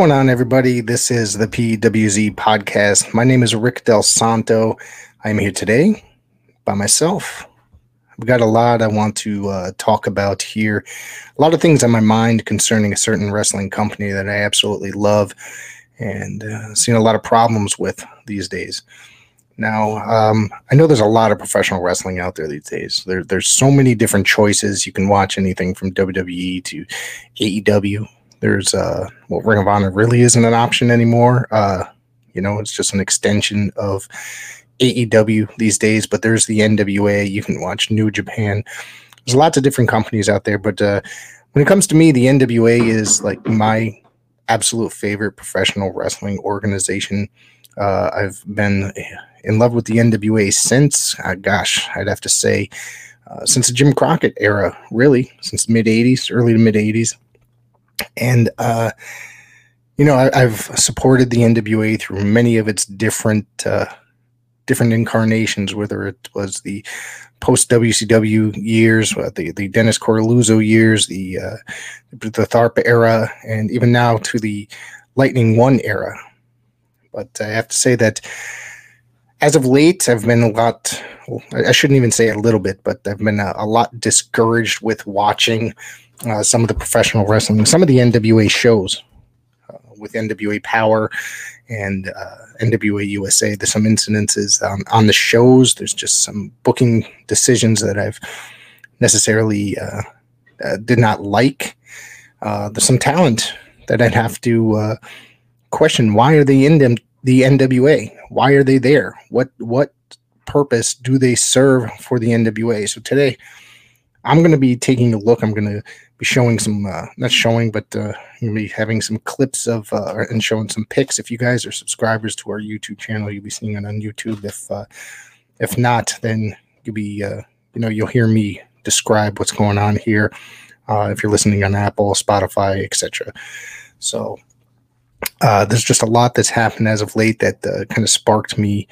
going on, everybody? This is the PWZ podcast. My name is Rick Del Santo. I'm here today by myself. I've got a lot I want to uh, talk about here. A lot of things on my mind concerning a certain wrestling company that I absolutely love and uh, seen a lot of problems with these days. Now, um, I know there's a lot of professional wrestling out there these days. There, there's so many different choices. You can watch anything from WWE to AEW. There's uh, well, Ring of Honor really isn't an option anymore. Uh, you know, it's just an extension of AEW these days. But there's the NWA. You can watch New Japan. There's lots of different companies out there. But uh, when it comes to me, the NWA is like my absolute favorite professional wrestling organization. Uh, I've been in love with the NWA since, uh, gosh, I'd have to say, uh, since the Jim Crockett era, really, since the mid 80s, early to mid 80s. And, uh, you know, I, have supported the NWA through many of its different uh, different incarnations, whether it was the post WCW years, uh, the the Dennis Coralluzzo years, the uh, the Tharpe era, and even now to the Lightning One era. But I have to say that as of late, I've been a lot, I shouldn't even say a little bit, but I've been a, a lot discouraged with watching uh, some of the professional wrestling, some of the NWA shows uh, with NWA Power and uh, NWA USA. There's some incidences um, on the shows. There's just some booking decisions that I've necessarily uh, uh, did not like. Uh, there's some talent that I'd have to question. Why are they in them? the NWA? Why are they there? What what purpose do they serve for the NWA? So today, I'm going to be taking a look. I'm going to be showing some, uh, not showing, but uh, going to be having some clips of uh, and showing some pics. If you guys are subscribers to our YouTube channel, you'll be seeing it on YouTube. If uh, if not, then you'll be, uh, you know, you'll hear me describe what's going on here. Uh, if you're listening on Apple, Spotify, etc. So uh, there's just a lot that's happened as of late that uh, kind of sparked me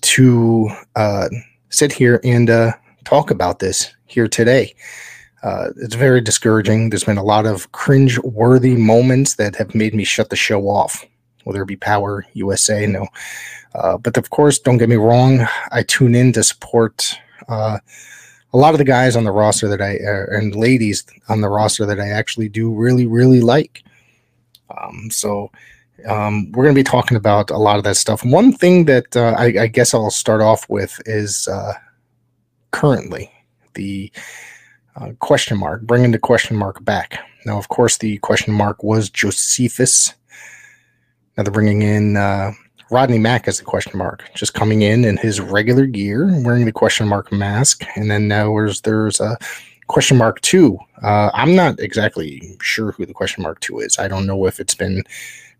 to uh, sit here and uh, talk about this here today. Uh, it's very discouraging. There's been a lot of cringe worthy moments that have made me shut the show off, whether it be Power USA, no. Uh, but of course, don't get me wrong, I tune in to support a lot of the guys on the roster that I, and ladies on the roster that I actually do really, really like. Um, so um, we're going to be talking about a lot of that stuff. One thing that uh, I, I, guess I'll start off with is uh, currently the uh, question mark, bringing the question mark back. Now, of course, the question mark was Josephus. Now they're bringing in uh, Rodney Mack as the question mark, just coming in in his regular gear, wearing the question mark mask, and then now there's there's a question mark two. Uh, I'm not exactly sure who the question mark two is. I don't know if it's been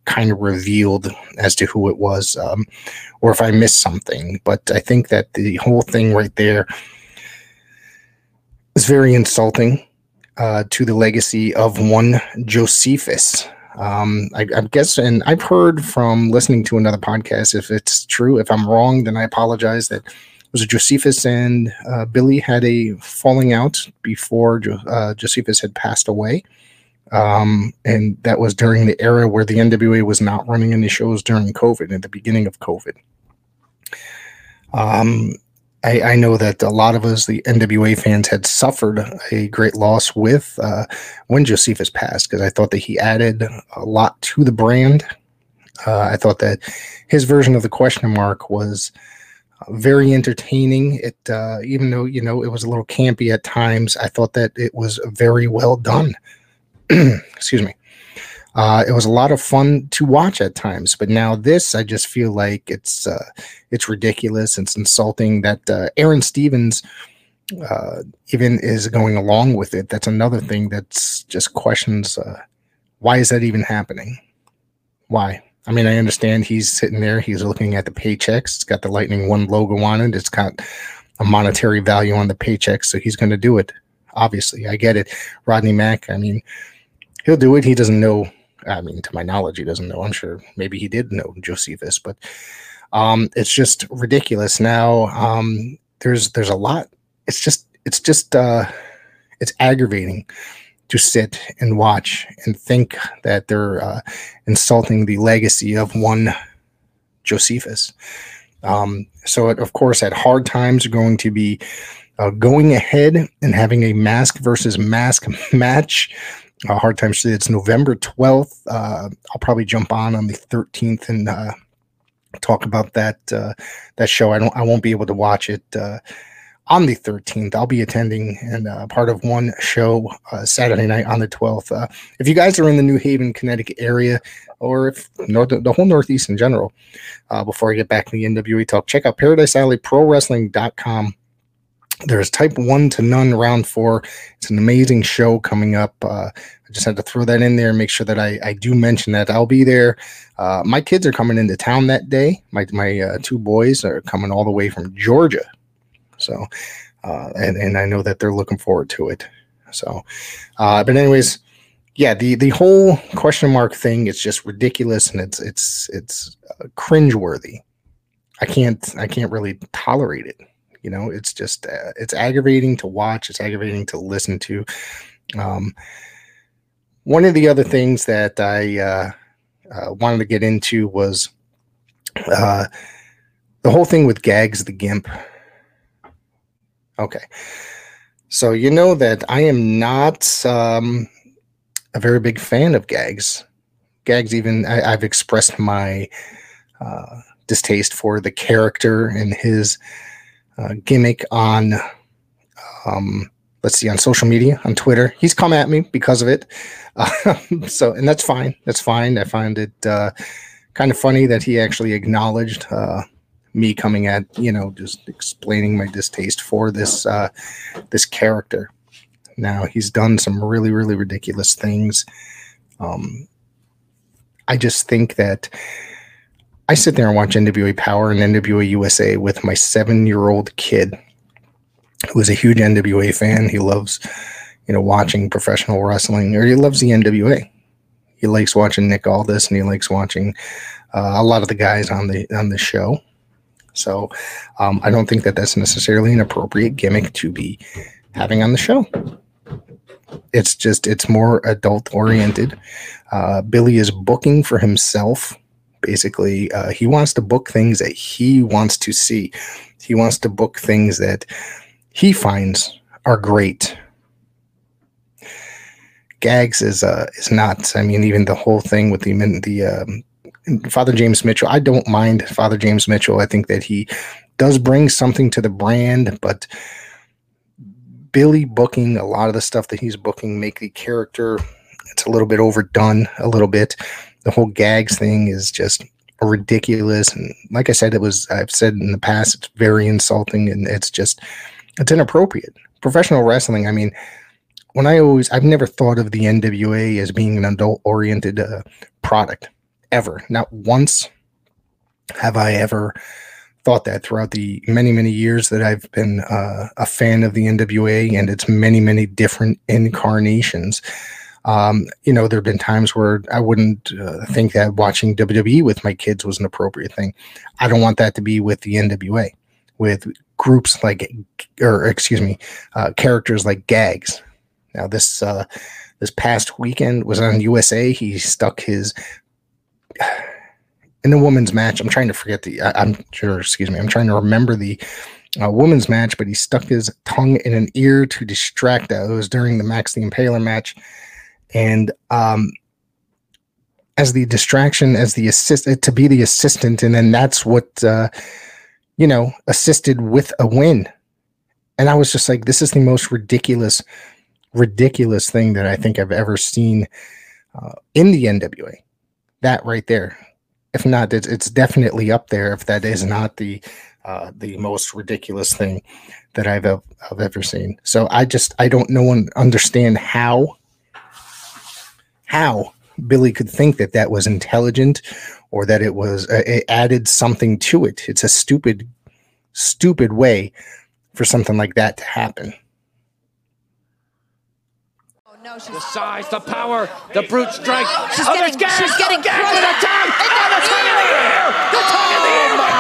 kind of revealed as to who it was um, or if I missed something. But I think that the whole thing right there is very insulting uh, to the legacy of one Josephus. Um, I, I, guess, and I've heard from listening to another podcast, if it's true, if I'm wrong, then I apologize that was Josephus and uh, Billy had a falling out before uh, Josephus had passed away. Um, and that was during the era where the NWA was not running any shows during COVID, at the beginning of COVID. Um, I, I, know that a lot of us, the NWA fans, had suffered a great loss with uh, when Josephus passed because I thought that he added a lot to the brand. Uh, I thought that his version of the question mark was very entertaining. It uh, even though you know it was a little campy at times, I thought that it was very well done. Excuse me. Uh, it was a lot of fun to watch at times, but now this, I just feel like it's uh, it's ridiculous. It's insulting that uh, Aaron Stevens uh, even is going along with it. That's another thing that's just questions. Uh, why is that even happening? Why? I mean, I understand he's sitting there, he's looking at the paychecks. It's got the Lightning One logo on it. It's got a monetary value on the paycheck, so he's going to do it. Obviously, I get it. Rodney Mack, I mean, he'll do it. He doesn't know. I mean, to my knowledge, he doesn't know. I'm sure maybe he did know Josephus, but um, it's just ridiculous. Now, um, there's there's a lot. It's just it's just uh, it's aggravating to sit and watch and think that they're uh, insulting the legacy of one Josephus. Um, so, it, of course, at hard times, are going to be uh, going ahead and having a mask versus mask match. Uh, hard times. It's November 12th. Uh, I'll probably jump on on the 13th and uh, talk about that uh, that show. I don't. I won't be able to watch it uh, on the 13th. I'll be attending and uh, part of one show uh, Saturday night on the 12th. Uh, if you guys are in the New Haven, Connecticut area, or if north, the whole Northeast in general, before I get back to the NWA talk, check out Paradise Alley Pro Wrestling.com. There's Type 1 to None Round 4. It's an amazing show coming up. Uh, I just had to throw that in there and make sure that I, I do mention that. I'll be there. Uh, my kids are coming into town that day. My, my uh, two boys are coming all the way from Georgia. So, uh, and, and I know that they're looking forward to it. So, uh, but anyways, yeah, the, the whole question mark thing is just ridiculous and it's, it's, it's uh, cringeworthy. I can't, I can't really tolerate it you know it's just uh, it's aggravating to watch it's aggravating to listen to. Um, one of the other things that i uh, uh, wanted to get into was uh, the whole thing with gags the gimp. Okay. So you know that i am not um, a very big fan of gags. Gags even I, have expressed my uh, distaste for the character and his uh, gimmick on, um, let's see, on social media, on Twitter. He's come at me because of it. Uh, so, and that's fine. That's fine. I find it uh, kind of funny that he actually acknowledged uh, me coming at, you know, just explaining my distaste for this uh, this character. Now he's done some really, really ridiculous things. Um, I just think that I sit there and watch NWA Power and NWA USA with my seven year old kid who is a huge NWA fan. He loves, you know, watching professional wrestling, or he loves the NWA. He likes watching Nick Aldis, and he likes watching uh, a lot of the guys on the on the show. So um, I don't think that that's necessarily an appropriate gimmick to be having on the show. It's just it's more adult oriented. Uh, Billy is booking for himself basically uh, he wants to book things that he wants to see. He wants to book things that he finds are great. Gags is uh is not i mean even the whole thing with the the um, father james mitchell i don't mind father james mitchell. I think that he does bring something to the brand but billy booking a lot of the stuff that he's booking make the character it's a little bit overdone a little bit the whole gags thing is just ridiculous. And like I said, it was, I've said in the past, it's very insulting and it's just, it's inappropriate. Professional wrestling, I mean, when I always, I've never thought of the NWA as being an adult oriented uh, product ever. Not once have I ever thought that throughout the many, many years that I've been uh, a fan of the NWA and its many, many different incarnations. Um, you know, there have been times where I wouldn't uh, think that watching WWE with my kids was an appropriate thing. I don't want that to be with the NWA, with groups like, or excuse me, uh, characters like Gags. Now, this uh, this past weekend was on USA. He stuck his in the women's match. I'm trying to forget the. I, am sure. Excuse me. I'm trying to remember the uh, women's match, but he stuck his tongue in an ear to distract. That it was during the Max the Impaler match and um, as the distraction, as the assist to be the assistant, and then that's what uh, you know assisted with a win. And I was just like, this is the most ridiculous, ridiculous thing that I think I've ever seen uh, in the NWA. That right there. If not, it's, it's definitely up there. If that is not the uh, the most ridiculous thing that I've, I've ever seen. So I just I don't know and understand how how Billy could think that that was intelligent or that it was uh, it added something to it. It's a stupid, stupid way for something like that to happen. Oh, no, she's the size, the power, the brute strength. She's oh, getting, gas, she's getting gas to the tongue. Oh, the tongue in the ear. The tongue in the ear. Oh, my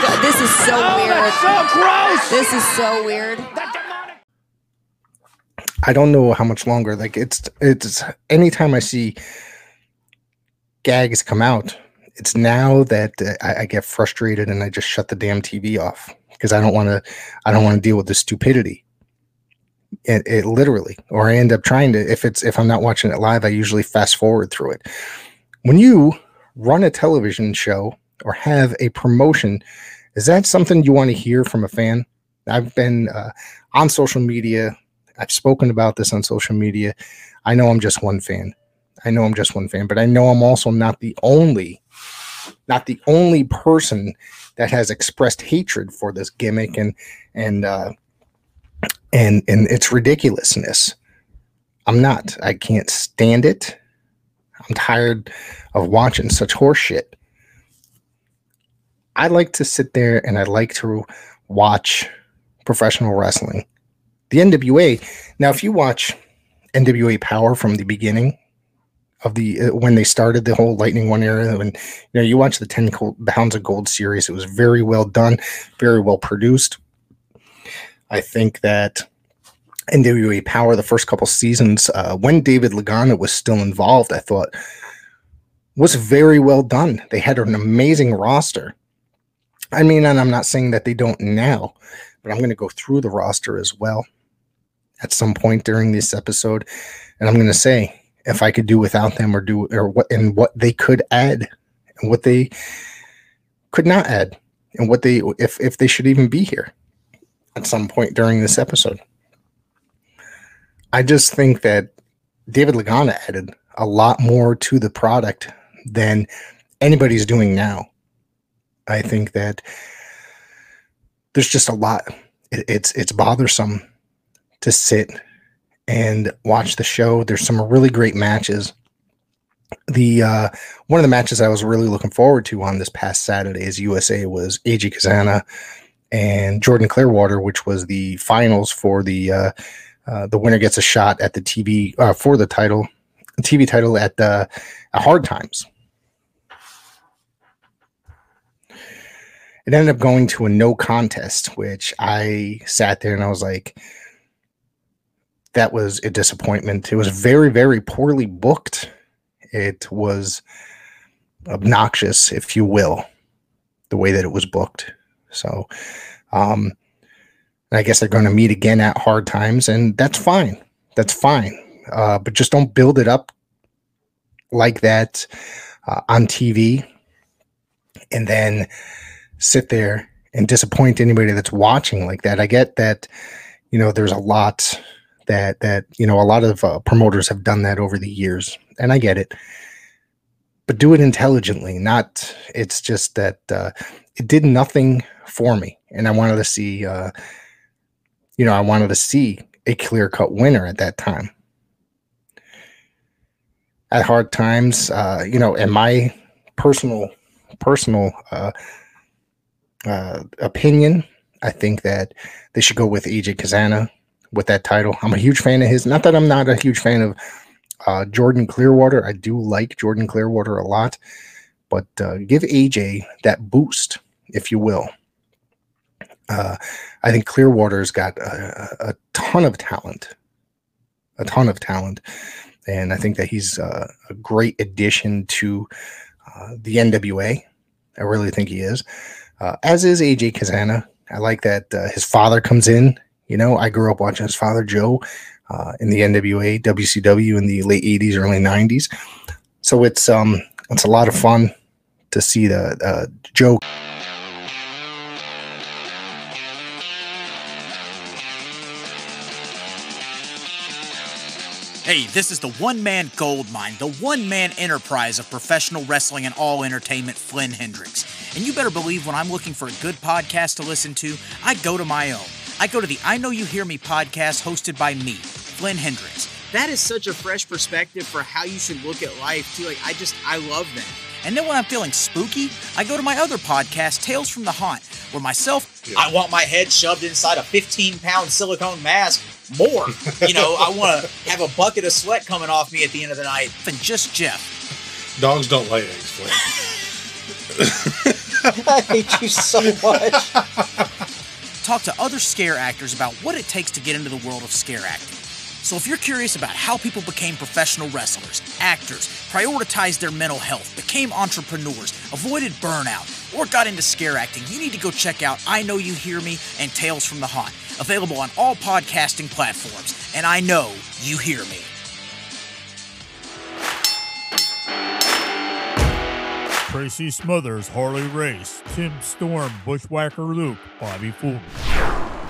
God. This is so oh, weird. so gross. This is so weird. I don't know how much longer. Like it's it's anytime I see gags come out, it's now that uh, I, I get frustrated and I just shut the damn TV off because I don't want to I don't want to deal with the stupidity. It, it literally, or I end up trying to. If it's if I'm not watching it live, I usually fast forward through it. When you run a television show or have a promotion, is that something you want to hear from a fan? I've been uh, on social media. I've spoken about this on social media. I know I'm just one fan. I know I'm just one fan, but I know I'm also not the only, not the only person that has expressed hatred for this gimmick and and uh, and and its ridiculousness. I'm not. I can't stand it. I'm tired of watching such horseshit. I like to sit there and I like to watch professional wrestling. The NWA. Now, if you watch NWA Power from the beginning of the uh, when they started the whole Lightning One era, and you know you watch the Ten Pounds of Gold series, it was very well done, very well produced. I think that NWA Power, the first couple seasons, uh, when David Lagana was still involved, I thought was very well done. They had an amazing roster. I mean, and I'm not saying that they don't now, but I'm going to go through the roster as well at some point during this episode, and I'm going to say if I could do without them or do or what and what they could add and what they could not add and what they if if they should even be here at some point during this episode. I just think that David Lagana added a lot more to the product than anybody's doing now. I think that there's just a lot. It, it's it's bothersome to sit and watch the show. There's some really great matches. The uh, one of the matches I was really looking forward to on this past Saturday's USA was AJ Cazana and Jordan Clearwater, which was the finals for the uh, uh, the winner gets a shot at the TV uh, for the title, TV title at uh, at Hard Times. It ended up going to a no contest, which I sat there and I was like, that was a disappointment. It was very, very poorly booked. It was obnoxious, if you will, the way that it was booked. So, um, I guess they're going to meet again at hard times, and that's fine. That's fine. Uh, but just don't build it up like that uh, on TV and then sit there and disappoint anybody that's watching like that. I get that, you know, there's a lot that that you know a lot of uh, promoters have done that over the years, and I get it. But do it intelligently. Not. It's just that uh, it did nothing for me, and I wanted to see. Uh, you know, I wanted to see a clear cut winner at that time. At hard times, uh, you know, in my personal personal uh, uh, opinion, I think that they should go with AJ Cazana with that title. I'm a huge fan of his. Not that I'm not a huge fan of uh, Jordan Clearwater. I do like Jordan Clearwater a lot, but uh, give AJ that boost, if you will. Uh, I think Clearwater's got a, a, ton of talent, a ton of talent, and I think that he's uh, a great addition to uh, the NWA. I really think he is, uh, as is AJ Cazana. I like that his father comes in you know, I grew up watching his father, Joe, uh, in the NWA, WCW in the late 80s, early 90s. So it's um it's a lot of fun to see the uh, Joe. Hey, this is the one man gold mine, the one man enterprise of professional wrestling and all entertainment, Flynn Hendricks. And you better believe when I'm looking for a good podcast to listen to, I go to my own. I go to the I Know You Hear Me podcast hosted by me, Flynn Hendricks. That is such a fresh perspective for how you should look at life, too. Like, I just, I love that. And then when I'm feeling spooky, I go to my other podcast, Tales from the Haunt, where myself, yeah. I want my head shoved inside a 15 pound silicone mask more. you know, I want to have a bucket of sweat coming off me at the end of the night. Than just Jeff. Dogs don't lay eggs, Flynn. I hate you so much talk to other scare actors about what it takes to get into the world of scare acting. So if you're curious about how people became professional wrestlers, actors, prioritized their mental health, became entrepreneurs, avoided burnout, or got into scare acting, you need to go check out I Know You Hear Me and Tales from the Haunt, available on all podcasting platforms. And I know you hear me. Tracy Smothers, Harley Race, Tim Storm, Bushwhacker Luke, Bobby Fulton.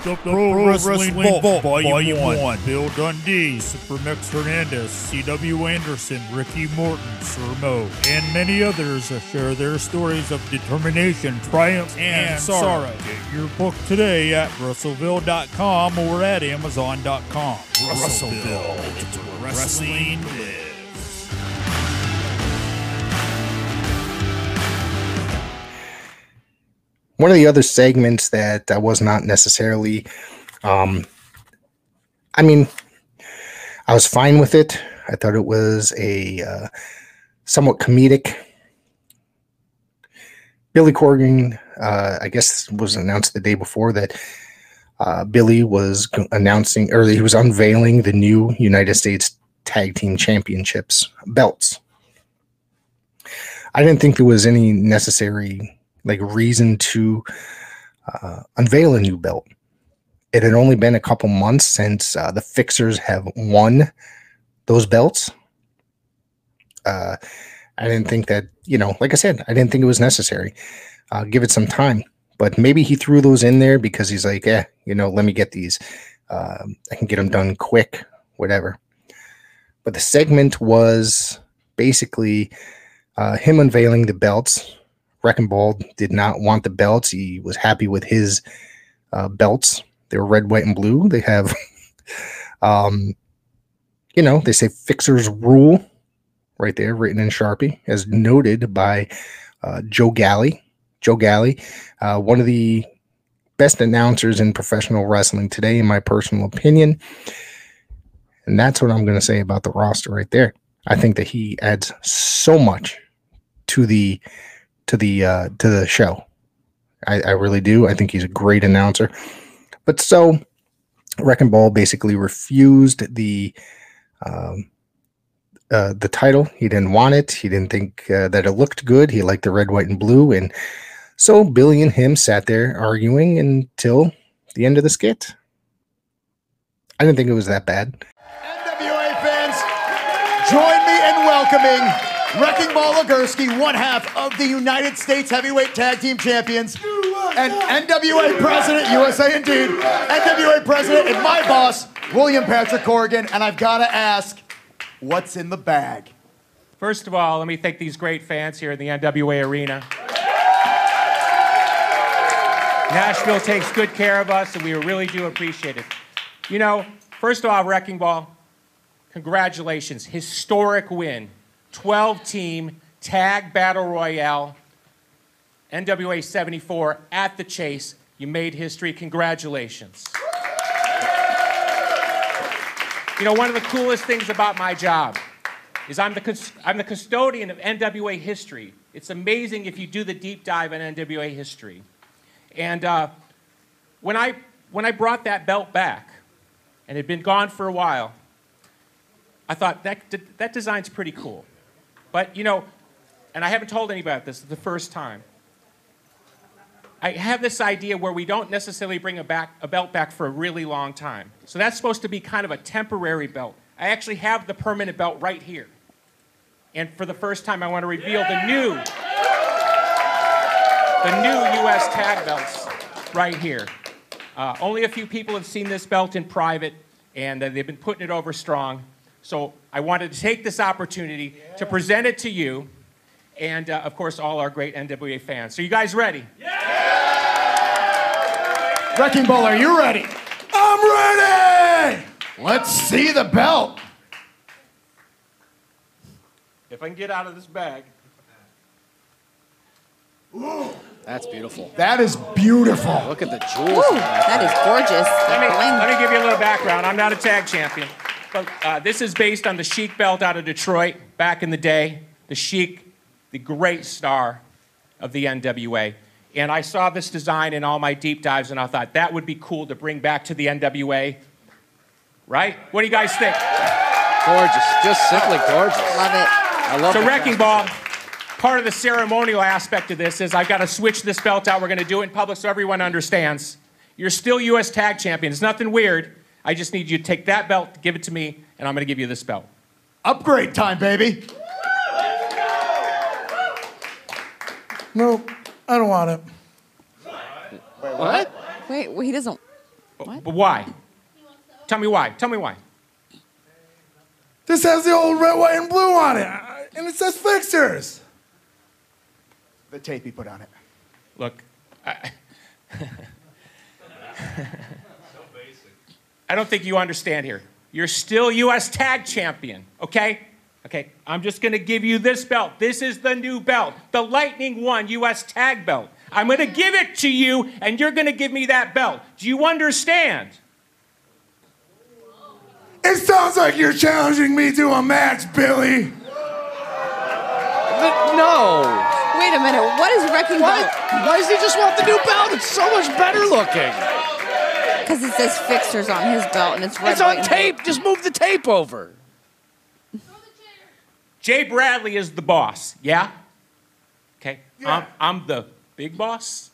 The, Pro, Pro, Wrestling, Wrestling Vault, Volume, Volume 1. 1. Bill Dundee, Supermex Hernandez, C.W. Anderson, Ricky Morton, Sir Mo, and many others share their stories of determination, triumph, and, and sorrow. sorrow. Get your book today at Russellville.com or at Amazon.com. Russellville, it's where wrestling lives. One of the other segments that I was not necessarily, um, I mean, I was fine with it. I thought it was a uh, somewhat comedic. Billy Corgan, uh, I guess, was announced the day before that uh, Billy was announcing, or he was unveiling the new United States Tag Team Championships belts. I didn't think there was any necessary like reason to uh, unveil a new belt. It had only been a couple months since uh, the Fixers have won those belts. Uh, I didn't think that, you know, like I said, I didn't think it was necessary. Uh, give it some time. But maybe he threw those in there because he's like, yeah, you know, let me get these. Um, I can get them done quick, whatever. But the segment was basically uh, him unveiling the belts Wrecking Ball did not want the belts. He was happy with his uh, belts. They were red, white, and blue. They have, um, you know, they say Fixer's Rule right there, written in Sharpie, as noted by uh, Joe Galli. Joe Galli, uh, one of the best announcers in professional wrestling today, in my personal opinion. And that's what I'm going to say about the roster right there. I think that he adds so much to the to the uh, to the show. I, I really do. I think he's a great announcer. But so, Wrecking Ball basically refused the um, uh, the title. He didn't want it. He didn't think uh, that it looked good. He liked the red, white, and blue. And so Billy and him sat there arguing until the end of the skit. I didn't think it was that bad. NWA fans, join me in welcoming Wrecking Ball Legursky, one half of the United States Heavyweight Tag Team Champions, and NWA President, USA indeed, NWA President, and my boss, William Patrick Corgan. And I've got to ask, what's in the bag? First of all, let me thank these great fans here in the NWA Arena. Nashville takes good care of us, and we really do appreciate it. You know, first of all, Wrecking Ball, congratulations. Historic win. 12 team tag battle royale, NWA 74 at the chase. You made history. Congratulations. You know, one of the coolest things about my job is I'm the, I'm the custodian of NWA history. It's amazing if you do the deep dive on NWA history. And uh, when, I, when I brought that belt back, and it had been gone for a while, I thought that, that design's pretty cool. But, you know, and I haven't told anybody about this, the first time. I have this idea where we don't necessarily bring a, back, a belt back for a really long time. So that's supposed to be kind of a temporary belt. I actually have the permanent belt right here. And for the first time, I want to reveal the new, the new U.S. tag belts right here. Uh, only a few people have seen this belt in private, and uh, they've been putting it over strong. So I wanted to take this opportunity yeah. to present it to you and, uh, of course, all our great NWA fans. So, you guys ready? Yeah! Wrecking Ball, are you ready? I'm ready! Let's see the belt. If I can get out of this bag. That's beautiful. That is beautiful. Look at the jewels. that. that is gorgeous. Let me, let me give you a little background. I'm not a tag champion. But uh, this is based on the Sheik belt out of Detroit back in the day. The Sheik, the great star of the NWA. And I saw this design in all my deep dives, and I thought that would be cool to bring back to the NWA. right? What do you guys think? Gorgeous. Just simply gorgeous. I love it. I love it. So, the Wrecking Ball, part of the ceremonial aspect of this is I've got to switch this belt out. We're going to do it in public so everyone understands. You're still U.S. Tag Champion. It's nothing weird. I just need you to take that belt, give it to me, and I'm going to give you this belt. Upgrade time, baby. Nope, I don't want it. What? Wait, wait, he doesn't. What? But why? Tell me why. Tell me why. This has the old red, white, and blue on it, uh, and it says fixers. The tape he put on it. Look, I, I don't think you understand here. You're still U.S. Tag Champion, okay? Okay, I'm just gonna give you this belt. This is the new belt, the Lightning One U.S. Tag Belt. I'm gonna give it to you, and you're gonna give me that belt. Do you understand? It sounds like you're challenging me to a match, Billy. But no. Wait a minute. What is Wrecking Why, Ball? why does he just want the new belt? It's so much better looking. Because it says fixers on his belt and it's red, It's on tape. Just move the tape over. Jay Bradley is the boss, yeah? Okay, I'm, I'm the big boss,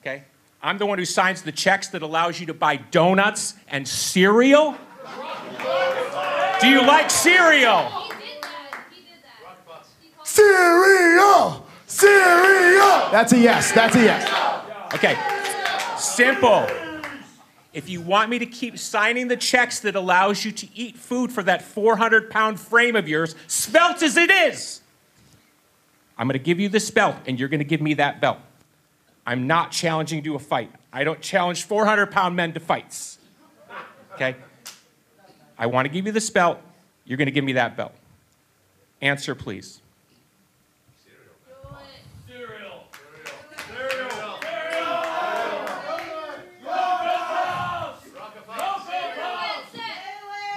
okay? I'm the one who signs the checks that allows you to buy donuts and cereal. Do you like cereal? Oh, he did that. He did that. Cereal, cereal. That's a yes. That's a yes. Okay, simple. If you want me to keep signing the checks that allows you to eat food for that 400 pound frame of yours, spelt as it is, I'm gonna give you this belt and you're gonna give me that belt. I'm not challenging you to a fight. I don't challenge 400 pound men to fights. Okay? I wanna give you this belt, you're gonna give me that belt. Answer, please.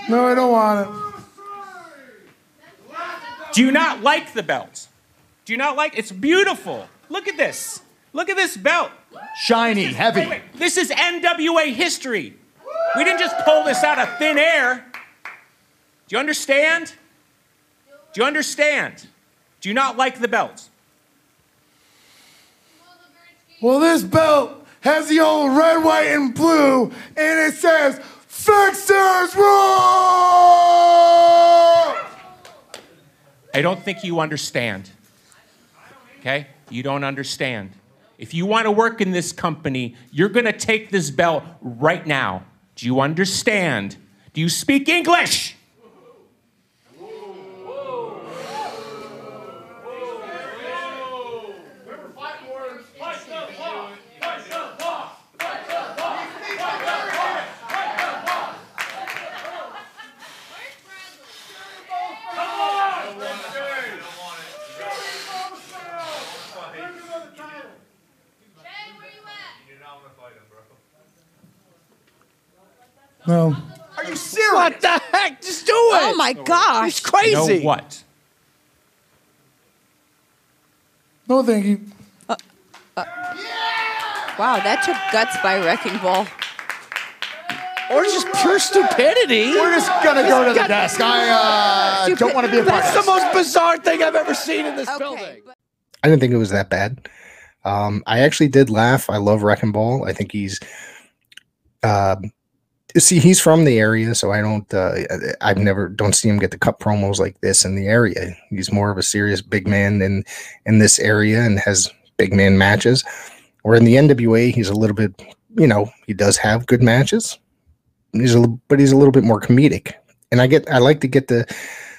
No, I don't want it. Do you not like the belt? Do you not like It's beautiful. Look at this. Look at this belt. Shiny, heavy. Wait, wait. This is NWA history. We didn't just pull this out of thin air. Do you understand? Do you understand? Do you not like the belt? Well, this belt has the old red, white, and blue, and it says fixers rule. I don't think you understand. Okay? You don't understand. If you want to work in this company, you're going to take this belt right now. Do you understand? Do you speak English? No. Are you serious? What the heck? Just do it. Oh my gosh. He's crazy. You know what? No, thank you. Wow, that took guts by Wrecking Ball. Or just pure stupidity. We're just gonna go to the desk. I uh, don't want to be a part That's the most bizarre thing I've ever seen in this Okay. building. I didn't think it was that bad. Um, I actually did laugh. I love Wrecking Ball. I think he's, um, see, he's from the area, so I don't, uh, I've never don't see him get the cut promos like this in the area. He's more of a serious big man in in this area and has big man matches. Or in the NWA, he's a little bit, you know, he does have good matches. He's a, but he's a little bit more comedic, and I get, I like to get to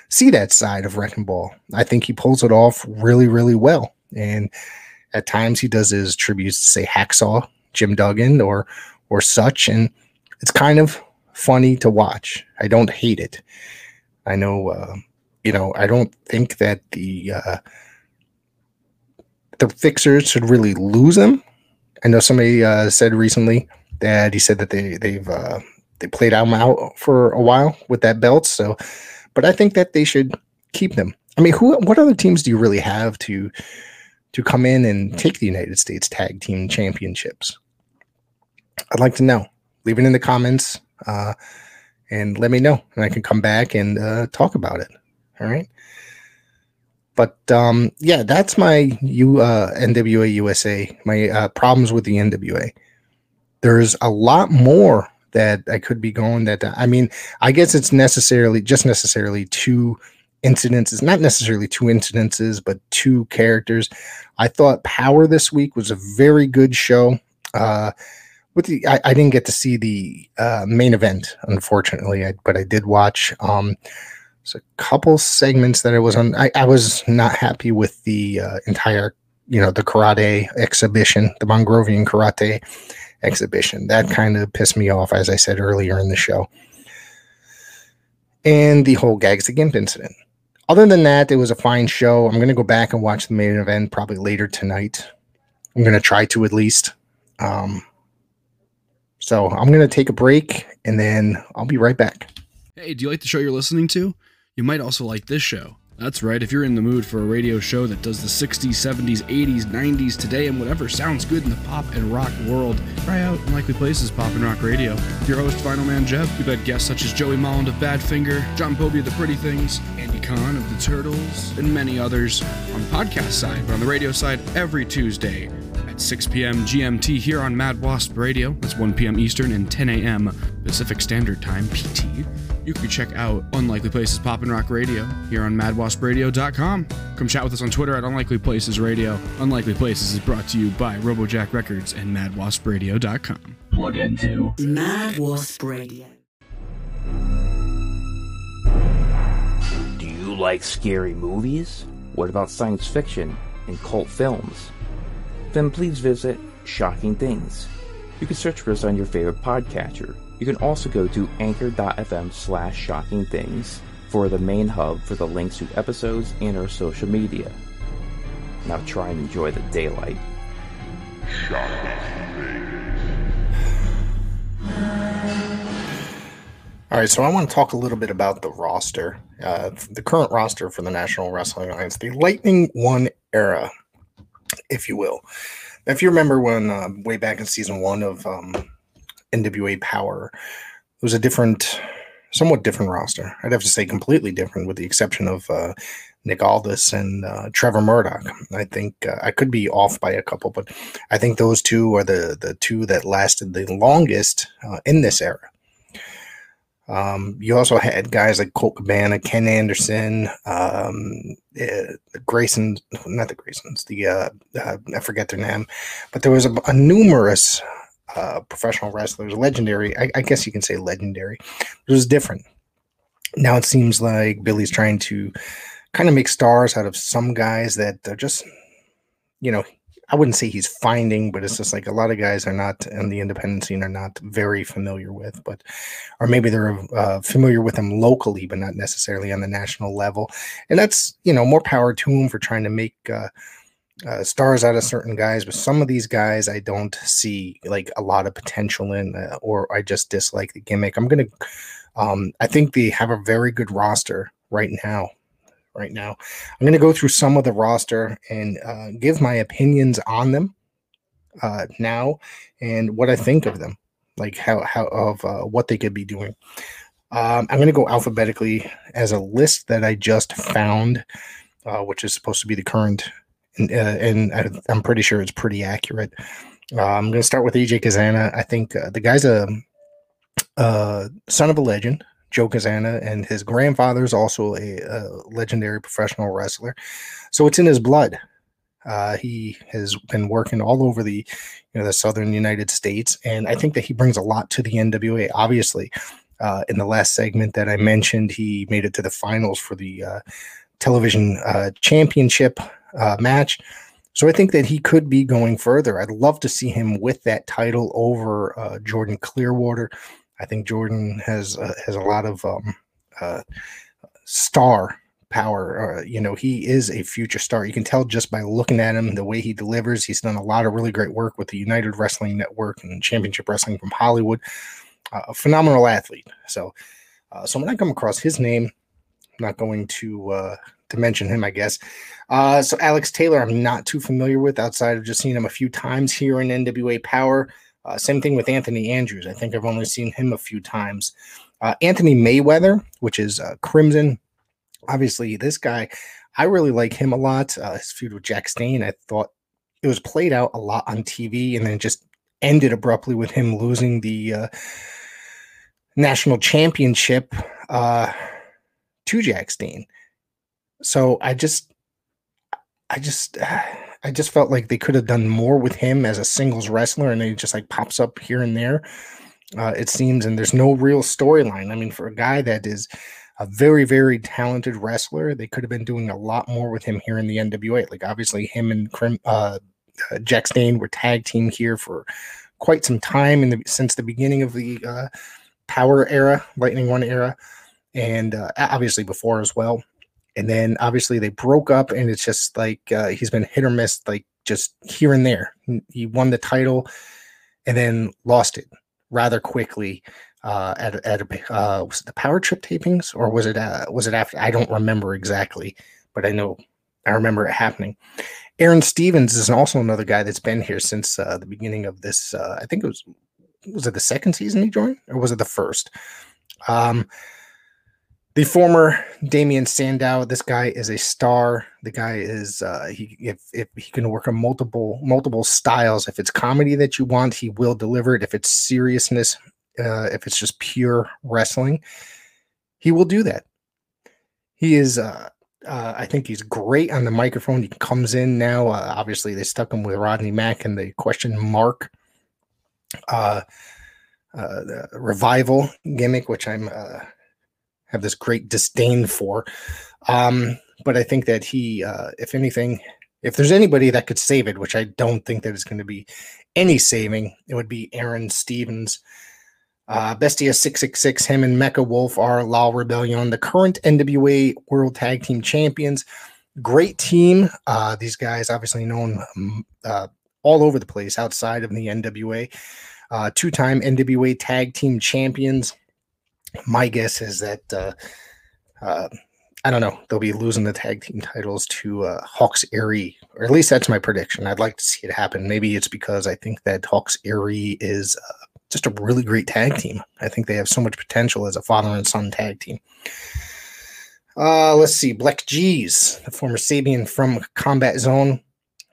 see that side of Wrecking Ball. I think he pulls it off really, really well. And at times he does his tributes to say Hacksaw, Jim Duggan, or or such, and it's kind of funny to watch. I don't hate it. I know, uh, you know, I don't think that the uh, the fixers should really lose him. I know somebody uh, said recently that he said that they they've uh, they played him out for a while with that belt. So, but I think that they should keep them. I mean, who? What other teams do you really have to to come in and take the United States Tag Team Championships? I'd like to know. Leave it in the comments. Uh, and let me know, and I can come back and uh, talk about it. All right. But um, yeah, that's my U uh, NWA USA. My uh, problems with the NWA. There's a lot more that I could be going. That I mean, I guess it's necessarily just necessarily two incidences, not necessarily two incidences, but two characters. I thought Power this week was a very good show. Uh, with the, I, I didn't get to see the uh, main event, unfortunately, I, but I did watch. Um, there's a couple segments that I was on. I, I was not happy with the uh, entire, you know, the karate exhibition, the Mongrovian karate exhibition. That kind of pissed me off, as I said earlier in the show. And the whole Gags the Gimp incident. Other than that, it was a fine show. I'm going to go back and watch the main event probably later tonight. I'm going to try to at least. Um, so I'm going to take a break and then I'll be right back. Hey, do you like the show you're listening to? You might also like this show. That's right, if you're in the mood for a radio show that does the 60s, 70s, 80s, 90s, today, and whatever sounds good in the pop and rock world, try out Unlikely Places Pop and Rock Radio. Your host, Final Man Jeff. We've had guests such as Joey Molland of Badfinger, John Povey of The Pretty Things, Andy Kahn of The Turtles, and many others on the podcast side. But on the radio side, every Tuesday at 6 p.m. GMT here on Mad Wasp Radio. That's 1 p.m. Eastern and 10 a.m. Pacific Standard Time, PT you can check out Unlikely Places Pop and Rock Radio here on madwaspradio.com. Come chat with us on Twitter at Unlikely Places Radio. Unlikely Places is brought to you by Robojack Records and madwaspradio.com. Plug into Mad Wasp Radio. Do you like scary movies? What about science fiction and cult films? Then please visit Shocking Things. You can search for us on your favorite podcatcher you can also go to anchor.fm slash shocking things for the main hub for the links to episodes and our social media. Now try and enjoy the daylight. All right, so I want to talk a little bit about the roster, uh, the current roster for the National Wrestling Alliance, the Lightning One era, if you will. If you remember when uh, way back in season one of um, NWA Power. It was a different, somewhat different roster. I'd have to say completely different, with the exception of uh, Nick Aldis and uh, Trevor Murdoch. I think uh, I could be off by a couple, but I think those two are the the two that lasted the longest uh, in this era. Um, you also had guys like Colt Cabana, Ken Anderson, um, uh, Grayson, not the Graysons, the uh, uh, I forget their name, but there was a, a numerous uh, professional wrestlers, legendary. I, I, guess you can say legendary. It was different. Now it seems like Billy's trying to kind of make stars out of some guys that are just, you know, I wouldn't say he's finding, but it's just like a lot of guys are not in the independent scene are not very familiar with, but or maybe they're uh, familiar with him locally, but not necessarily on the national level. And that's you know more power to him for trying to make. Uh, uh, stars out of certain guys, but some of these guys I don't see like a lot of potential in, uh, or I just dislike the gimmick. I'm gonna, um, I think they have a very good roster right now. Right now, I'm gonna go through some of the roster and uh, give my opinions on them uh, now and what I think of them, like how how of uh, what they could be doing. Um, I'm gonna go alphabetically as a list that I just found, uh, which is supposed to be the current and, uh, and I, am pretty sure it's pretty accurate. Uh, I'm going to start with AJ Cazana. I think the guy's a, son of a legend, Joe Cazana, and his grandfather is also a, a, legendary professional wrestler. So it's in his blood. Uh, he has been working all over the, you know, the southern United States, and I think that he brings a lot to the NWA. Obviously, uh, in the last segment that I mentioned, he made it to the finals for the uh, television championship uh, match. So I think that he could be going further. I'd love to see him with that title over uh, Jordan Clearwater. I think Jordan has uh, has a lot of um, uh, star power. Uh, you know, he is a future star. You can tell just by looking at him, the way he delivers. He's done a lot of really great work with the United Wrestling Network and Championship Wrestling from Hollywood. Uh, a phenomenal athlete. So, uh, so when I come across his name, I'm not going to to mention him, I guess. Uh, so Alex Taylor, I'm not too familiar with outside of just seeing him a few times here in NWA Power. Uh, same thing with Anthony Andrews. I think I've only seen him a few times. Uh, Anthony Mayweather, which is uh, Crimson. Obviously, this guy, I really like him a lot. Uh, his feud with Jax Dane, I thought it was played out a lot on TV and then it just ended abruptly with him losing the uh, national championship uh, to Jax Dane. So I just, I just, I just felt like they could have done more with him as a singles wrestler, and he just like pops up here and there. Uh, it seems, and there's no real storyline. I mean, for a guy that is a very, very talented wrestler, they could have been doing a lot more with him here in the NWA. Like obviously, him and Crim, uh, uh, Jax Dane were tag team here for quite some time in the since the beginning of the uh, Power era, Lightning One era, and uh, obviously before as well. And then obviously they broke up, and it's just like uh, he's been hit or miss, like just here and there. He won the title, and then lost it rather quickly uh, at at a, uh, was it the Power Trip tapings or was it uh, was it after? I don't remember exactly, but I know I remember it happening. Aaron Stevens is also another guy that's been here since uh, the beginning of this. Uh, I think it was was it the second season he joined or was it the first? Um, the former Damien Sandow. This guy is a star. The guy is uh, he if if he can work on multiple multiple styles. If it's comedy that you want, he will deliver it. If it's seriousness, uh, if it's just pure wrestling, he will do that. He is. Uh, uh, I think he's great on the microphone. He comes in now. Uh, obviously, they stuck him with Rodney Mack and the question mark uh, uh, the revival gimmick, which I'm uh, have this great disdain for. Um, but I think that he, uh, if anything, if there's anybody that could save it, which I don't think that is going to be any saving, it would be Aaron Stevens. Uh, Bestia 666, him and Mecha Wolf are La Rebelión, the current NWA World Tag Team Champions. Great team. Uh, these guys, obviously known um, uh, all over the place outside of the NWA. Uh, Two time NWA Tag Team Champions. My guess is that, uh, uh, I don't know, they'll be losing the tag team titles to uh, Hawx Aerie, or at least that's my prediction. I'd like to see it happen. Maybe it's because I think that Hawx Aerie is uh, just a really great tag team. I think they have so much potential as a father and son tag team. Uh, let's see, BLK Jeez, the former Sabian from Combat Zone.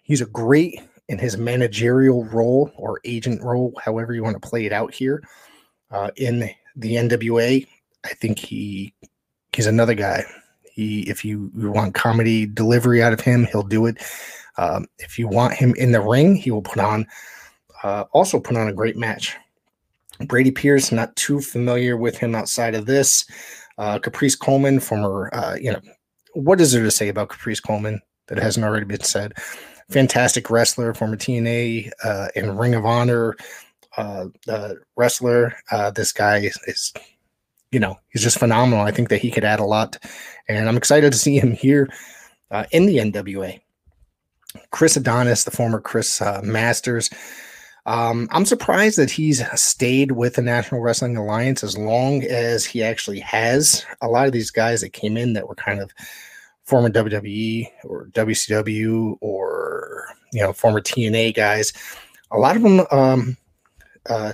He's a great in his managerial role or agent role, however you want to play it out here. Uh, in the NWA, I think he he's another guy. He, if you, you want comedy delivery out of him, he'll do it. Um, if you want him in the ring, he will put on uh, also put on a great match. Brady Pierce, not too familiar with him outside of this. Uh, Caprice Coleman, former, uh, you know, what is there to say about Caprice Coleman that hasn't already been said? Fantastic wrestler, former TNA uh, and Ring of Honor uh, uh, wrestler. Uh, this guy is, you know, he's just phenomenal. I think that he could add a lot, and I'm excited to see him here uh, in the NWA. Chris Adonis, the former Chris uh, Masters. Um, I'm surprised that he's stayed with the National Wrestling Alliance as long as he actually has. A lot of these guys that came in that were kind of former WWE or WCW or you know former TNA guys, a lot of them um, uh,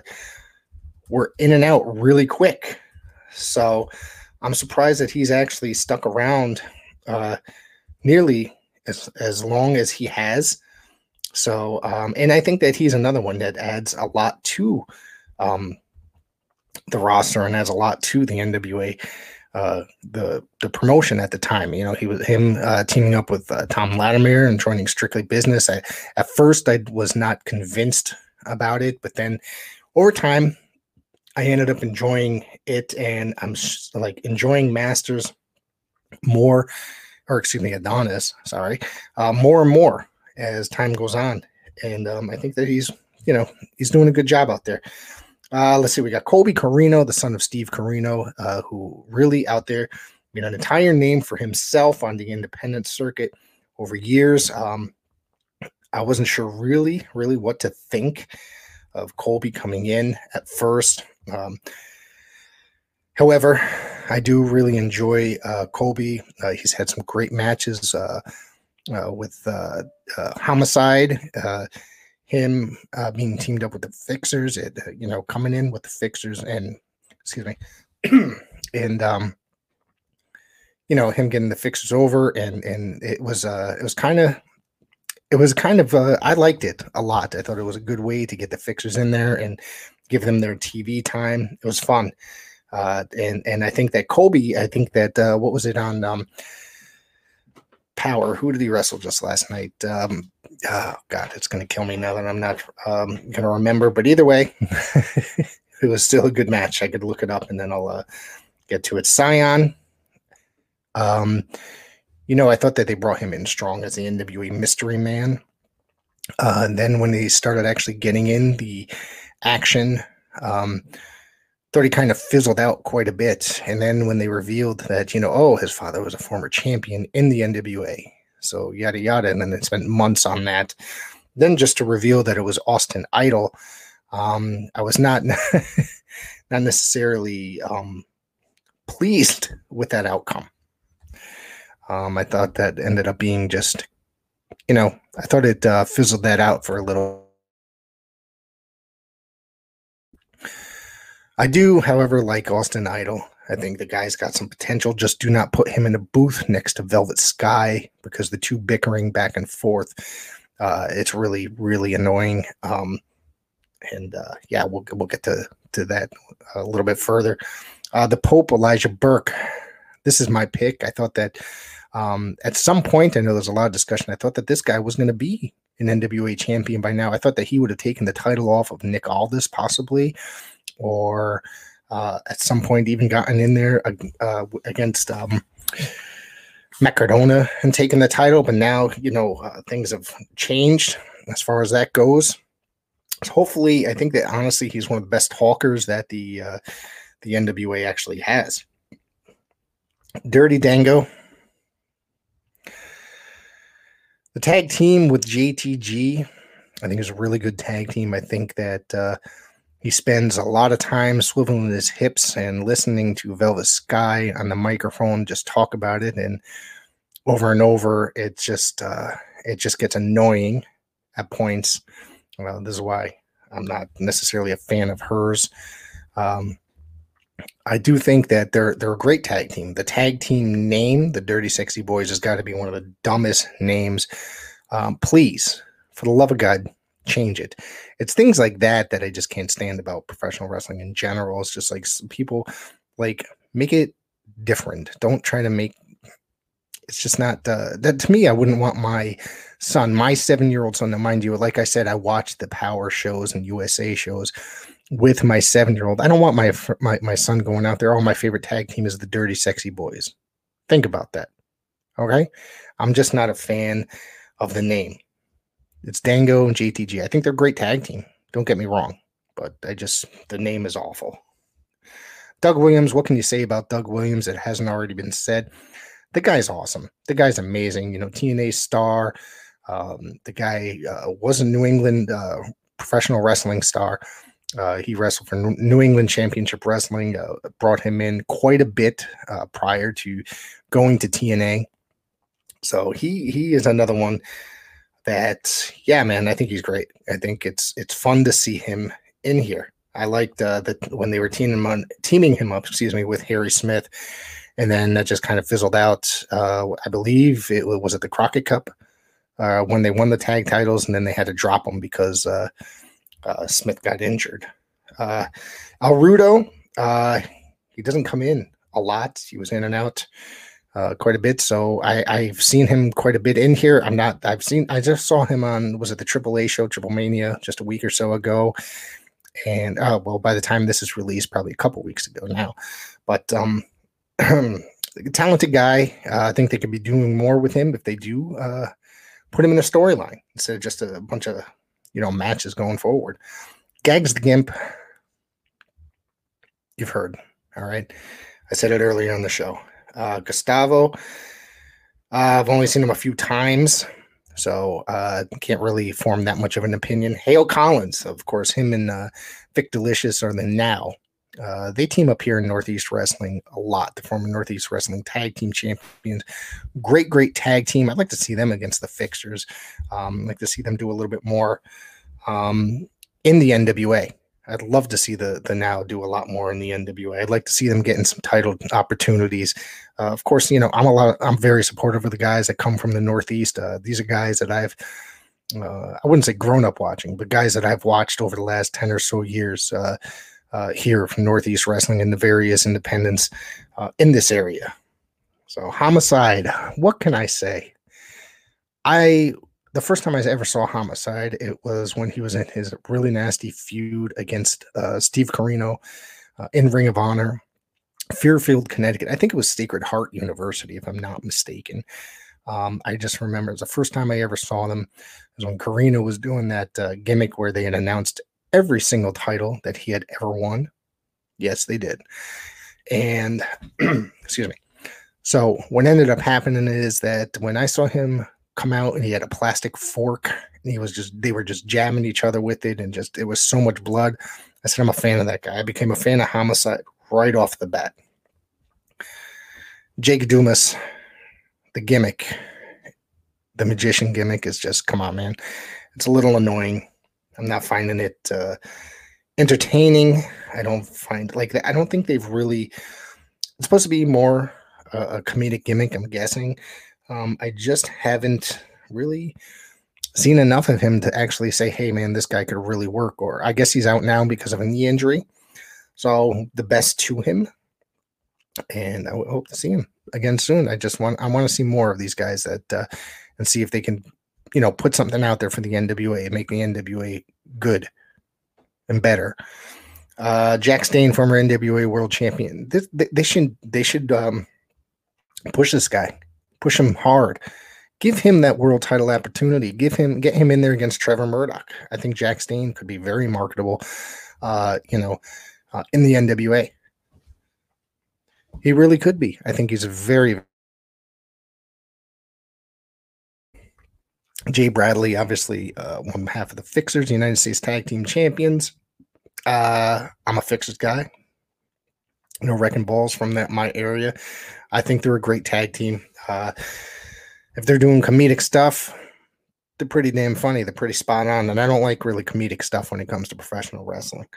were in and out really quick. So I'm surprised that he's actually stuck around uh, nearly as as long as he has. So, um, and I think that he's another one that adds a lot to um, the roster and adds a lot to the NWA, uh, the the promotion at the time. You know, he was him uh, teaming up with uh, Tom Latimer and joining Strictly Business. I, at first, I was not convinced about it, but then over time, I ended up enjoying it, and I'm sh- like enjoying Masters more, or excuse me, Adonis. Sorry, uh, more and more as time goes on. And um, I think that he's, you know, he's doing a good job out there. Uh, let's see, we got Colby Corino, the son of Steve Corino, uh, who really out there made an entire name for himself on the independent circuit over years. Um, I wasn't sure really, really what to think of Colby coming in at first. Um, however, I do really enjoy uh, Colby. Uh, he's had some great matches uh, uh, with uh, uh, Homicide, him being teamed up with the Fixers, it, you know, coming in with the Fixers and excuse me, and um, you know him getting the fixes over, and and it was uh it was kind of it was kind of uh, I liked it a lot. I thought it was a good way to get the fixers in there and give them their TV time. It was fun, uh, and and I think that Colby, I think that uh, what was it on um, Power? Who did he wrestle just last night? Um, oh God, it's going to kill me now that I'm not um, going to remember. But either way, it was still a good match. I could look it up and then I'll uh, get to it. Cyon. Um, you know, I thought that they brought him in strong as the NWA mystery man. Uh, and then when they started actually getting in the action, um, thought he kind of fizzled out quite a bit. And then when they revealed that, you know, oh, his father was a former champion in the NWA, so yada yada, and then they spent months on that. Then just to reveal that it was Austin Idol, um, I was not not necessarily um, pleased with that outcome. Um, I thought that ended up being just, you know, I thought it uh, fizzled that out for a little. I do, however, like Austin Idol. I think the guy's got some potential. Just do not put him in a booth next to Velvet Sky because the two bickering back and forth. Uh, it's really, really annoying. Um, and uh, yeah, we'll we'll get to to that a little bit further. Uh, the Pope Elijah Burke. This is my pick. I thought that um, at some point, I know there's a lot of discussion. I thought that this guy was going to be an NWA champion by now. I thought that he would have taken the title off of Nick Aldis, possibly, or uh, at some point even gotten in there uh, against um, Matt Cardona and taken the title. But now, you know, uh, things have changed as far as that goes. So hopefully, I think that honestly, he's one of the best talkers that the uh, the NWA actually has. Dirty Dango. The tag team with JTG, I think, is a really good tag team. I think that uh, he spends a lot of time swiveling his hips and listening to Velvet Sky on the microphone just talk about it, and over and over, it just uh, it just gets annoying at points. Well, this is why I'm not necessarily a fan of hers. Um, I do think that they're they're a great tag team. The tag team name, the Dirty Sexy Boys, has got to be one of the dumbest names. Um, please, for the love of God, change it. It's things like that that I just can't stand about professional wrestling in general. It's just like people like make it different. Don't try to make it's just not uh, that to me. I wouldn't want my son, my seven year old son, to mind you. Like I said, I watched the Power shows and USA shows with my seven year old. I don't want my, my my son going out there. All my favorite tag team is the Dirty Sexy Boys. Think about that. Okay, I'm just not a fan of the name. It's Dango and JTG. I think they're a great tag team. Don't get me wrong, but I just the name is awful. Doug Williams, what can you say about Doug Williams that hasn't already been said? The guy's awesome. The guy's amazing. You know, TNA star. Um, the guy uh, was a New England uh, professional wrestling star. Uh, he wrestled for New England Championship Wrestling. Uh, brought him in quite a bit uh, prior to going to TNA. So he he is another one that yeah man i think he's great i think it's it's fun to see him in here i liked uh, that when they were teaming him, teaming him up excuse me with harry smith and then that just kind of fizzled out uh, i believe it was at the crockett cup uh, when they won the tag titles and then they had to drop them because uh, uh, smith got injured uh, El Rudo he doesn't come in a lot he was in and out uh, quite a bit. So I, I've seen him quite a bit in here. I'm not. I've seen. I just saw him on. Was it the Triple A show, Triple Mania, just a week or so ago? And uh, well, by the time this is released, probably a couple weeks ago now. But um, talented guy. Uh, I think they could be doing more with him if they do uh, put him in a storyline instead of just a bunch of you know matches going forward. Gags the Gimp. You've heard. All right. I said it earlier on the show. Uh, Gustavo, uh, I've only seen him a few times, so uh, can't really form that much of an opinion. Hale Collins, of course, him and uh, Vik Dalishus are the now. Uh, they team up here in Northeast Wrestling a lot. The former Northeast Wrestling Tag Team Champions, great, great tag team. I'd like to see them against the Fixers. Um, I'd like to see them do a little bit more um, in the NWA. I'd love to see the the now do a lot more in the NWA. I'd like to see them getting some title opportunities. Uh, of course, you know I'm a lot. I'm very supportive of the guys that come from the Northeast. Uh, these are guys that I've uh, I wouldn't say grown up watching, but guys that I've watched over the last ten or so years uh, here from Northeast Wrestling and the various independents uh, in this area. So homicide. What can I say? I the first time I ever saw Homicide, it was when he was in his really nasty feud against uh, Steve Corino uh, in Ring of Honor, Fairfield, Connecticut. I think it was Sacred Heart University, if I'm not mistaken. Um, I just remember it was the first time I ever saw them. Was when Corino was doing that uh, gimmick where they had announced every single title that he had ever won. Yes, they did. And excuse me. So what ended up happening is that when I saw him come out and he had a plastic fork and he was just they were just jamming each other with it and just it was so much blood. I said I'm a fan of that guy. I became a fan of Homicide right off the bat. Jake Dumas, the gimmick, the magician gimmick is just come on, man. It's a little annoying. I'm not finding it uh, entertaining. I don't find like. I don't think they've really. It's supposed to be more uh, a comedic gimmick. I'm guessing. Um, I just haven't really seen enough of him to actually say, "Hey, man, this guy could really work." Or I guess he's out now because of a knee injury. So the best to him, and I hope to see him again soon. I just want I want to see more of these guys that uh, and see if they can, you know, put something out there for the NWA and make the NWA good and better. Uh, Jax Dane, former NWA World Champion. This, they, they should they should um, push this guy push him hard. Give him that world title opportunity. Give him get him in there against Trevor Murdoch. I think Jax Dane could be very marketable. Uh, you know, uh, in the NWA. He really could be. I think he's a very Jay Bradley, obviously, uh, one half of the Fixers, United States Tag Team Champions. Uh, I'm a Fixers guy. No wrecking balls from that my area. I think they're a great tag team. Uh, if they're doing comedic stuff, they're pretty damn funny. They're pretty spot on, and I don't like really comedic stuff when it comes to professional wrestling.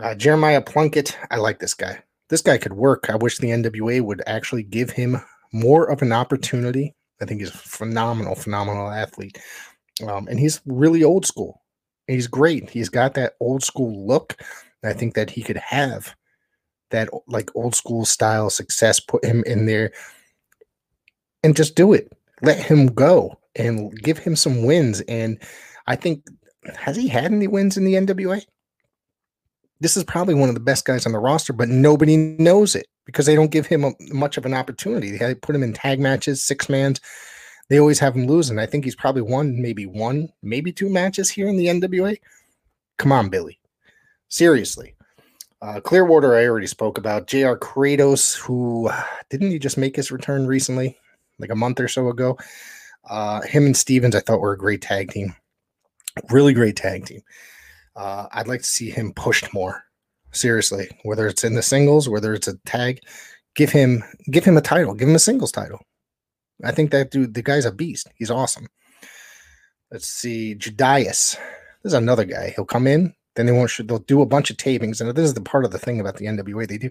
Uh, Jeremiah Plunkett, I like this guy. This guy could work. I wish the NWA would actually give him more of an opportunity. I think he's a phenomenal, phenomenal athlete, um, and he's really old school. He's great. He's got that old school look. I think that he could have that like old school style success. Put him in there and just do it. Let him go and give him some wins. And I think, has he had any wins in the NWA? This is probably one of the best guys on the roster, but nobody knows it because they don't give him a, much of an opportunity. They put him in tag matches, six mans. They always have him losing. I think he's probably won maybe one, maybe two matches here in the NWA. Come on, Billy. Seriously. Uh, Clearwater, I already spoke about. JR Kratos, who didn't he just make his return recently? like a month or so ago. Uh, him and Stevens, I thought were a great tag team. Really great tag team. Uh, I'd like to see him pushed more. Seriously, whether it's in the singles, whether it's a tag, give him give him a title, give him a singles title. I think that dude, the guy's a beast. He's awesome. Let's see, Judas. This is another guy. He'll come in, then they won't. They'll do a bunch of tapings, and this is the part of the thing about the NWA. They do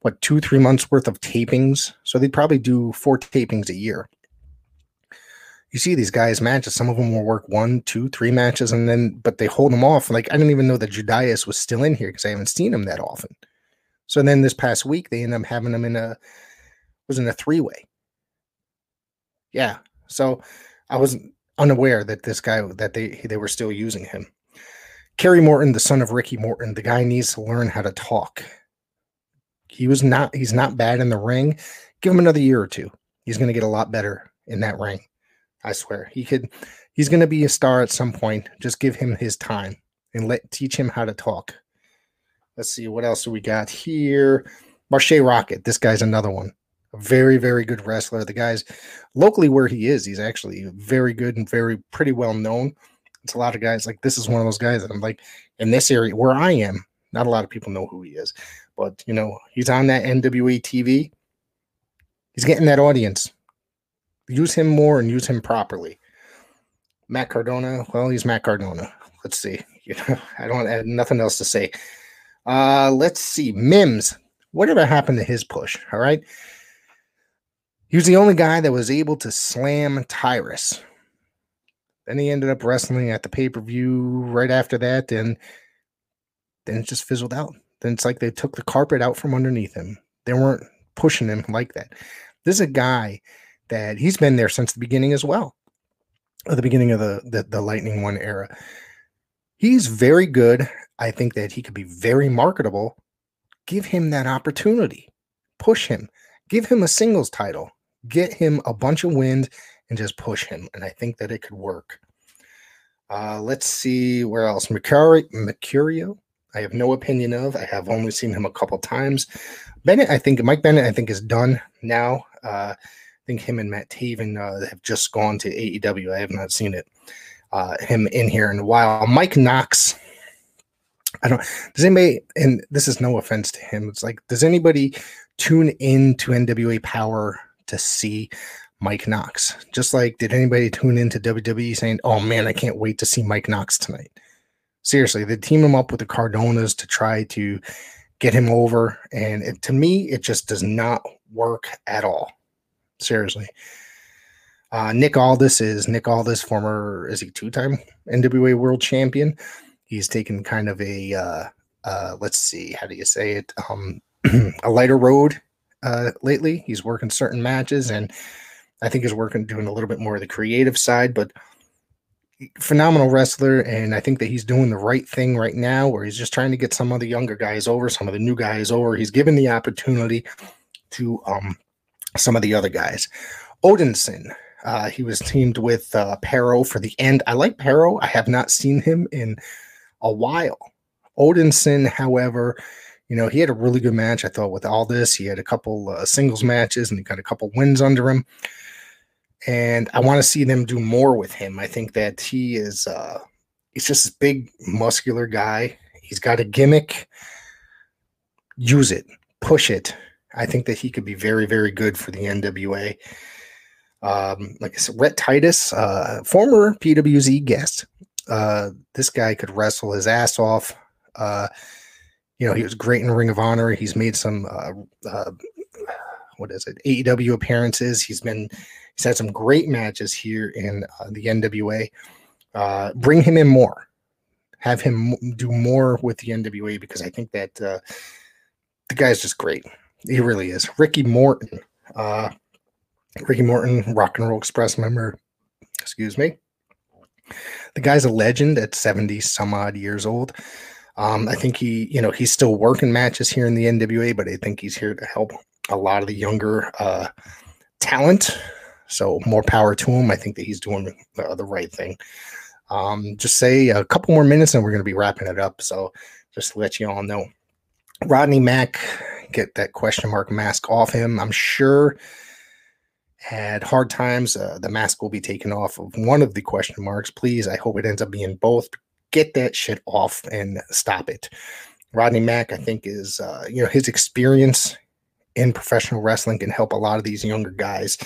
what two three months worth of tapings so they'd probably do four tapings a year you see these guys matches some of them will work one two three matches and then but they hold them off like i didn't even know that judas was still in here because i haven't seen him that often so then this past week they end up having him in a was in a three way yeah so i was unaware that this guy that they they were still using him kerry morton the son of ricky morton the guy needs to learn how to talk he was not he's not bad in the ring. Give him another year or two. He's going to get a lot better in that ring. I swear. He could he's going to be a star at some point. Just give him his time and let teach him how to talk. Let's see what else we got here. Marche Rocket. This guy's another one. A very, very good wrestler. The guy's locally where he is, he's actually very good and very pretty well known. It's a lot of guys like this is one of those guys that I'm like in this area where I am. Not a lot of people know who he is. But you know, he's on that NWA TV. He's getting that audience. Use him more and use him properly. Matt Cardona, well, he's Matt Cardona. let's see. You know, I don't have nothing else to say. Uh, let's see. Mims, whatever happened to his push? All right. He was the only guy that was able to slam Tyrus. Then he ended up wrestling at the pay per view right after that, and then it just fizzled out. Then it's like they took the carpet out from underneath him. They weren't pushing him like that. This is a guy that he's been there since the beginning as well, the beginning of the, the the Lightning One era. He's very good. I think that he could be very marketable. Give him that opportunity. Push him. Give him a singles title. Get him a bunch of wins and just push him. And I think that it could work. Uh, let's see where else. Mercurio, Mercurio. I have no opinion of. I have only seen him a couple times. Bennett, I think Mike Bennett, I think is done now. Uh, think him and Matt Taven uh, have just gone to AEW. I have not seen it. Uh, him in here in a while. Mike Knox. I don't. Does anybody? And this is no offense to him. It's like, does anybody tune in to NWA Power to see Mike Knox? Just like, did anybody tune into WWE saying, "Oh man, I can't wait to see Mike Knox tonight"? Seriously, they team him up with the Cardonas to try to get him over, and it, to me, it just does not work at all. Seriously. Uh, Nick Aldis is Nick Aldis, former is he two-time NWA World Champion. He's taken kind of a uh, uh, let's see, how do you say it? Um, a lighter road uh, lately. He's working certain matches, and I think he's working doing a little bit more of the creative side, but phenomenal wrestler. And I think that he's doing the right thing right now, where he's just trying to get some of the younger guys over, some of the new guys over. He's given the opportunity to um, some of the other guys. Odinson, uh, he was teamed with uh, Parrow for the end. I like Parrow. I have not seen him in a while. Odinson, however, you know, he had a really good match, I thought, with all this. He had a couple uh, singles matches and he got a couple wins under him. And I want to see them do more with him. I think that he is, uh, he's just this big, muscular guy. He's got a gimmick. Use it, push it. I think that he could be very, very good for the NWA. Um, like I said, Rhett Titus, uh, former PWZ guest. Uh, this guy could wrestle his ass off. Uh, you know, he was great in Ring of Honor. He's made some, uh, uh, what is it, AEW appearances. He's been, he's had some great matches here in uh, the NWA. Bring him in more. Have him do more with the NWA because I think that the guy's just great. He really is. Ricky Morton. Uh, Ricky Morton, Rock and Roll Express member. Excuse me. The guy's a legend at 70 some odd years old. Um, I think he, you know, he's still working matches here in the NWA, but I think he's here to help a lot of the younger uh, talent. So more power to him. I think that he's doing the, the right thing. Um, just say a couple more minutes and we're going to be wrapping it up. So just to let you all know. Rodney Mack, get that question mark mask off him. I'm sure had hard times. Uh, the mask will be taken off of one of the question marks. Please, I hope it ends up being both. Get that shit off and stop it. Rodney Mack, I think, is uh, you know his experience in professional wrestling can help a lot of these younger guys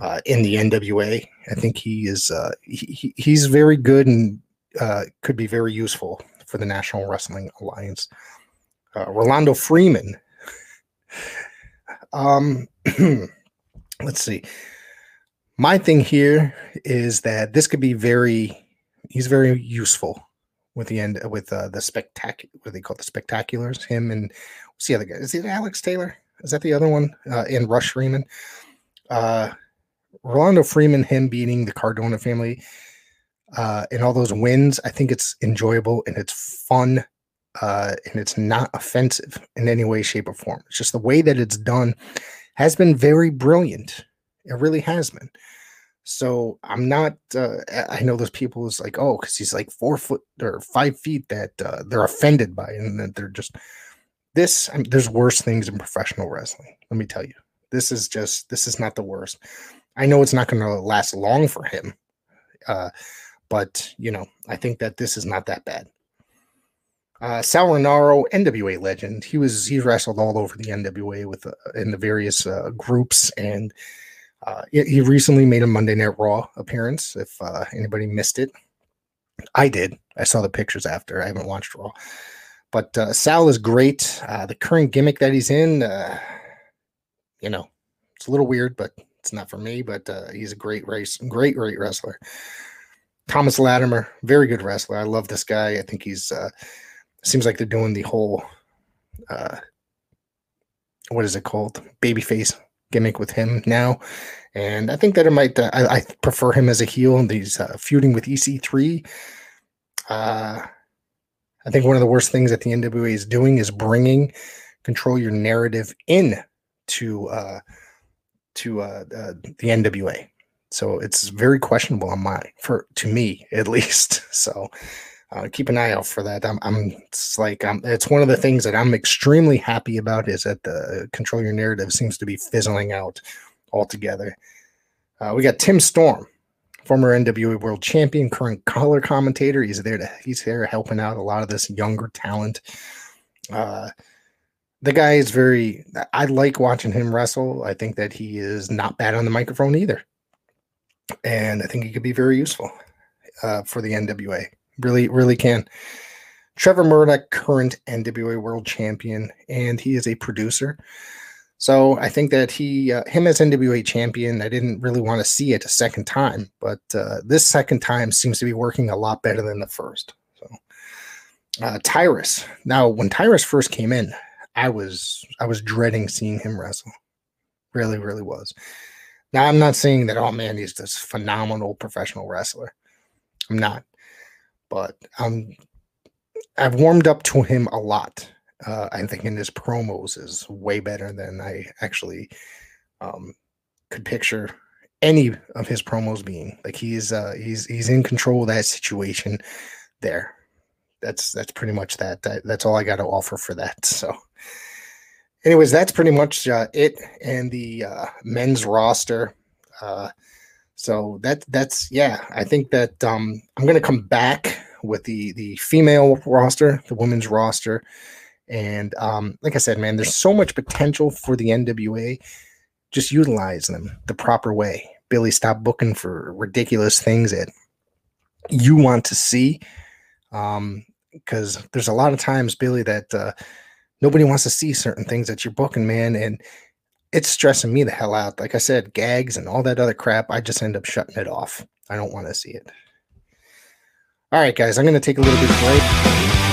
uh, in the NWA. I think he is uh, he, he's very good and uh, could be very useful for the National Wrestling Alliance. Uh, Rolando Freeman. Um, let's see. My thing here is that this could be very, he's very useful with the end with uh, the spectacular. What do they call it? the spectaculars? Him and what's the other guy? Is it Alex Taylor? Is that the other one? Uh, in Rush Freeman. Uh, Rolando Freeman, him beating the Cardona family, uh, and all those wins. I think it's enjoyable and it's fun. Uh, and it's not offensive in any way, shape, or form. It's just the way that it's done has been very brilliant. It really has been. So I'm not. Uh, I know those people is like, oh, because he's like four foot or five feet that uh, they're offended by, and that they're just this. I mean, there's worse things in professional wrestling. Let me tell you, this is just this is not the worst. I know it's not going to last long for him, uh, but you know, I think that this is not that bad. Uh, Sal Rinauro, NWA legend. He was he wrestled all over the NWA with uh, in the various uh, groups, and uh, he recently made a Monday Night Raw appearance. If uh, anybody missed it, I did. I saw the pictures after. I haven't watched Raw. But uh, Sal is great. The current gimmick that he's in, you know, it's a little weird, but it's not for me. But he's a great race, great, great wrestler. Thomas Latimer, very good wrestler. I love this guy. I think he's seems like they're doing the whole uh, what is it called babyface gimmick with him now, and I think that it might. Uh, I, I prefer him as a heel. And he's uh, feuding with EC3. Uh, I think one of the worst things that the NWA is doing is bringing control your narrative in to uh, to uh, uh, the NWA. So it's very questionable on my for to me at least. So uh, keep an eye out for that. I'm, I'm it's like I'm, it's one of the things that I'm extremely happy about is that the control your narrative seems to be fizzling out altogether. Uh, we got Tim Storm, former NWA World Champion, current color commentator. He's there to he's there helping out a lot of this younger talent. Uh, the guy is very. I like watching him wrestle. I think that he is not bad on the microphone either, and I think he could be very useful uh, for the NWA. Really, really can. Trevor Murdoch, current NWA World Champion, and he is a producer. So I think that he, uh, him as NWA champion, I didn't really want to see it a second time, but uh, this second time seems to be working a lot better than the first. So uh, Tyrus. Now, when Tyrus first came in, I was I was dreading seeing him wrestle. Really, really was. Now I'm not saying that oh man, he's this phenomenal professional wrestler. I'm not, but um, I've warmed up to him a lot uh, I think in his promos is way better than I actually um, could picture any of his promos being. Like he's uh, he's he's in control of that situation there. That's that's pretty much that. that that's all I got to offer for that. So, anyways, that's pretty much uh, it and the uh, men's roster. So that that's yeah. I think that um, I'm gonna come back with the the female roster, the women's roster and um, like I said, man, there's so much potential for the NWA. Just utilize them the proper way. Billy, stop booking for ridiculous things that you want to see. Um, because there's a lot of times, Billy, that uh, nobody wants to see certain things that you're booking, man, and it's stressing me the hell out. Like I said, gags and all that other crap, I just end up shutting it off. I don't want to see it. All right, guys, I'm going to take a little bit break.